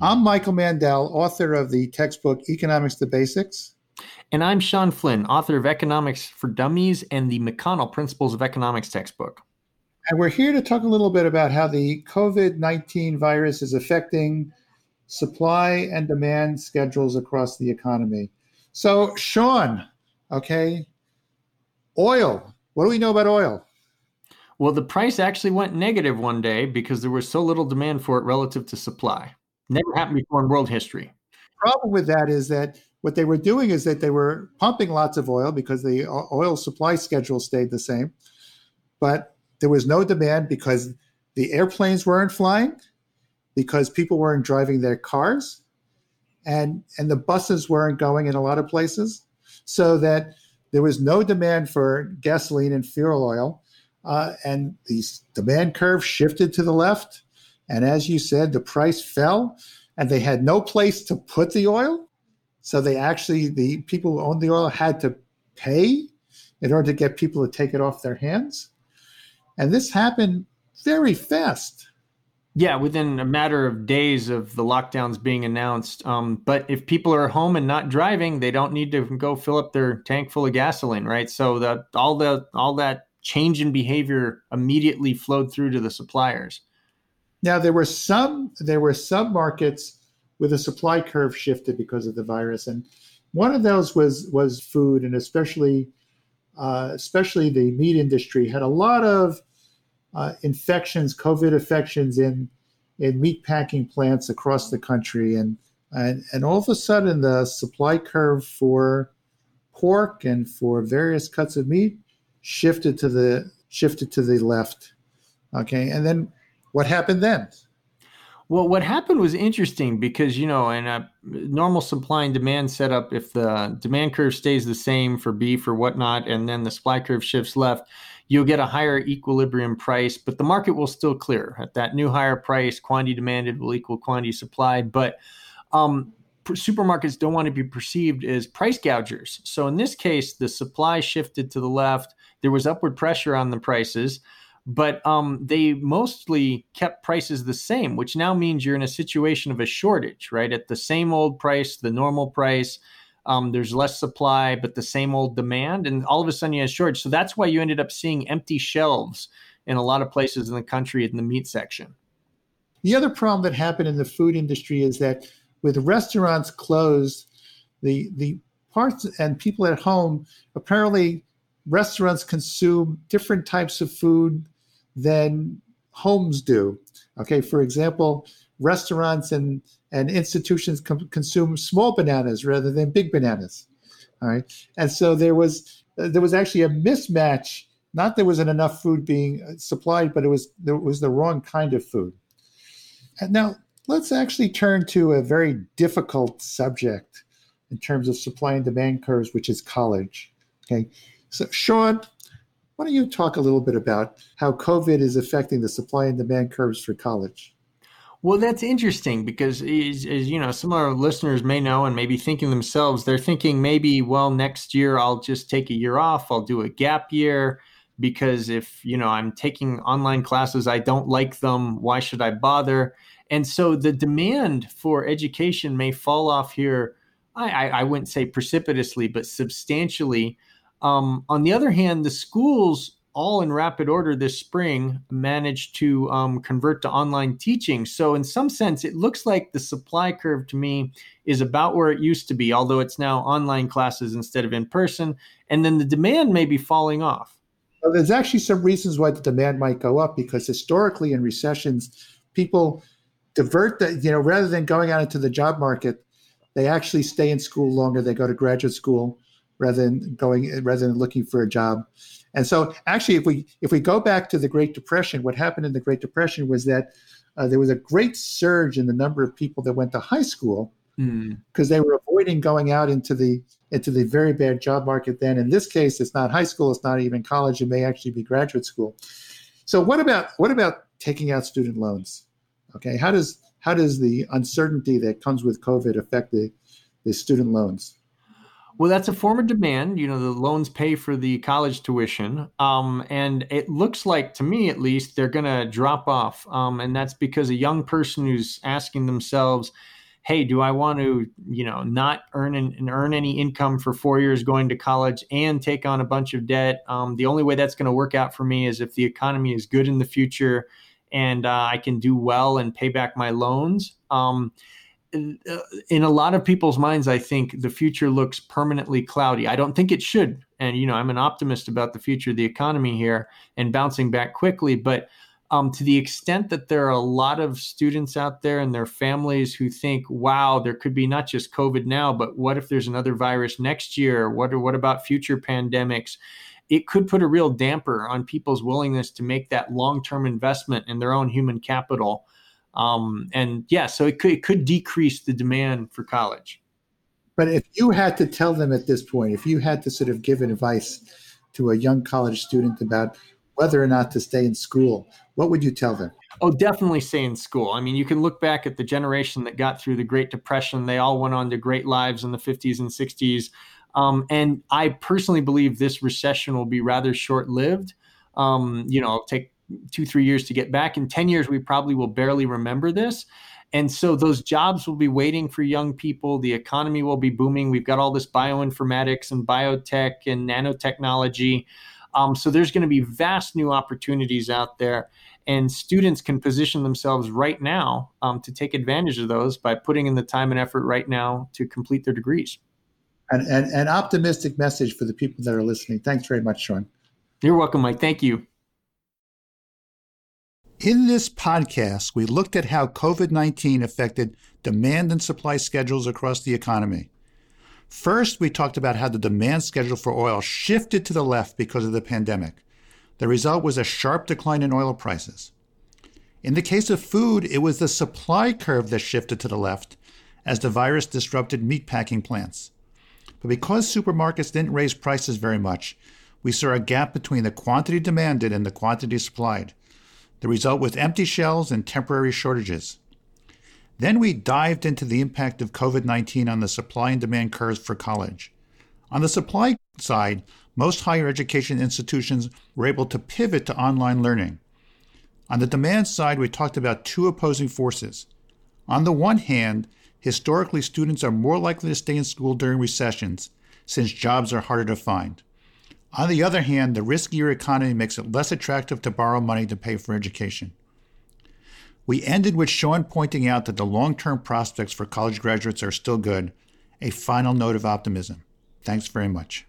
I'm Michael Mandel, author of the textbook Economics the Basics. And I'm Sean Flynn, author of Economics for Dummies and the McConnell Principles of Economics textbook. And we're here to talk a little bit about how the COVID 19 virus is affecting supply and demand schedules across the economy. So, Sean, okay, oil. What do we know about oil? Well, the price actually went negative one day because there was so little demand for it relative to supply. Never happened before in world history. The problem with that is that what they were doing is that they were pumping lots of oil because the oil supply schedule stayed the same, but there was no demand because the airplanes weren't flying, because people weren't driving their cars, and and the buses weren't going in a lot of places, so that there was no demand for gasoline and fuel oil, uh, and the demand curve shifted to the left, and as you said, the price fell, and they had no place to put the oil so they actually, the people who owned the oil had to pay in order to get people to take it off their hands. And this happened very fast. Yeah, within a matter of days of the lockdowns being announced. Um, but if people are home and not driving, they don't need to go fill up their tank full of gasoline, right? So that all the all that change in behavior immediately flowed through to the suppliers. Now there were some there were some markets with a supply curve shifted because of the virus. And one of those was was food, and especially uh, especially the meat industry had a lot of uh, infections, COVID infections in in meat packing plants across the country, and and and all of a sudden the supply curve for pork and for various cuts of meat shifted to the shifted to the left. Okay, and then what happened then? Well, what happened was interesting because, you know, in a normal supply and demand setup, if the demand curve stays the same for beef or whatnot, and then the supply curve shifts left, you'll get a higher equilibrium price, but the market will still clear. At that new higher price, quantity demanded will equal quantity supplied. But um, supermarkets don't want to be perceived as price gougers. So in this case, the supply shifted to the left. There was upward pressure on the prices but um, they mostly kept prices the same, which now means you're in a situation of a shortage, right? At the same old price, the normal price, um, there's less supply, but the same old demand, and all of a sudden you have a shortage. So that's why you ended up seeing empty shelves in a lot of places in the country in the meat section. The other problem that happened in the food industry is that with restaurants closed, the the parts and people at home apparently restaurants consume different types of food than homes do. Okay, for example, restaurants and, and institutions com- consume small bananas rather than big bananas. All right, and so there was there was actually a mismatch. Not there wasn't enough food being uh, supplied, but it was there was the wrong kind of food. And now let's actually turn to a very difficult subject in terms of supply and demand curves, which is college. Okay, so Sean, why don't you talk a little bit about how COVID is affecting the supply and demand curves for college? Well, that's interesting because, as, as, you know, some of our listeners may know and maybe thinking themselves, they're thinking maybe, well, next year I'll just take a year off. I'll do a gap year because if, you know, I'm taking online classes, I don't like them. Why should I bother? And so the demand for education may fall off here. I, I, I wouldn't say precipitously, but substantially um, on the other hand, the schools, all in rapid order this spring, managed to um, convert to online teaching. So, in some sense, it looks like the supply curve to me is about where it used to be, although it's now online classes instead of in person. And then the demand may be falling off. Well, there's actually some reasons why the demand might go up because historically in recessions, people divert that, you know, rather than going out into the job market, they actually stay in school longer. They go to graduate school rather than going rather than looking for a job. And so, actually, if we if we go back to the Great Depression, what happened in the Great Depression was that uh, there was a great surge in the number of people that went to high school because mm. they were avoiding going out into the into the very bad job market. Then, in this case, it's not high school; it's not even college. It may actually be graduate school. So, what about what about taking out student loans? Okay, how does how does the uncertainty that comes with COVID affect the the student loans? Well, that's a form of demand. You know, the loans pay for the college tuition. Um, and it looks like, to me at least, they're going to drop off. Um, and that's because a young person who's asking themselves, hey, do I want to, you know, not earn and earn any income for four years going to college and take on a bunch of debt? Um, the only way that's going to work out for me is if the economy is good in the future and uh, I can do well and pay back my loans. Um, in a lot of people's minds, I think the future looks permanently cloudy. I don't think it should. And, you know, I'm an optimist about the future of the economy here and bouncing back quickly. But um, to the extent that there are a lot of students out there and their families who think, wow, there could be not just COVID now, but what if there's another virus next year? What, what about future pandemics? It could put a real damper on people's willingness to make that long term investment in their own human capital um, and yeah, so it could, it could decrease the demand for college. But if you had to tell them at this point, if you had to sort of give advice to a young college student about whether or not to stay in school, what would you tell them? Oh, definitely stay in school. I mean, you can look back at the generation that got through the Great Depression. They all went on to great lives in the 50s and 60s. Um, and I personally believe this recession will be rather short lived. Um, you know, take two, three years to get back. In 10 years, we probably will barely remember this. And so those jobs will be waiting for young people. The economy will be booming. We've got all this bioinformatics and biotech and nanotechnology. Um, so there's going to be vast new opportunities out there. And students can position themselves right now um, to take advantage of those by putting in the time and effort right now to complete their degrees. And an optimistic message for the people that are listening. Thanks very much, Sean. You're welcome, Mike. Thank you. In this podcast, we looked at how COVID 19 affected demand and supply schedules across the economy. First, we talked about how the demand schedule for oil shifted to the left because of the pandemic. The result was a sharp decline in oil prices. In the case of food, it was the supply curve that shifted to the left as the virus disrupted meatpacking plants. But because supermarkets didn't raise prices very much, we saw a gap between the quantity demanded and the quantity supplied. The result was empty shelves and temporary shortages. Then we dived into the impact of COVID 19 on the supply and demand curves for college. On the supply side, most higher education institutions were able to pivot to online learning. On the demand side, we talked about two opposing forces. On the one hand, historically, students are more likely to stay in school during recessions since jobs are harder to find. On the other hand, the riskier economy makes it less attractive to borrow money to pay for education. We ended with Sean pointing out that the long term prospects for college graduates are still good, a final note of optimism. Thanks very much.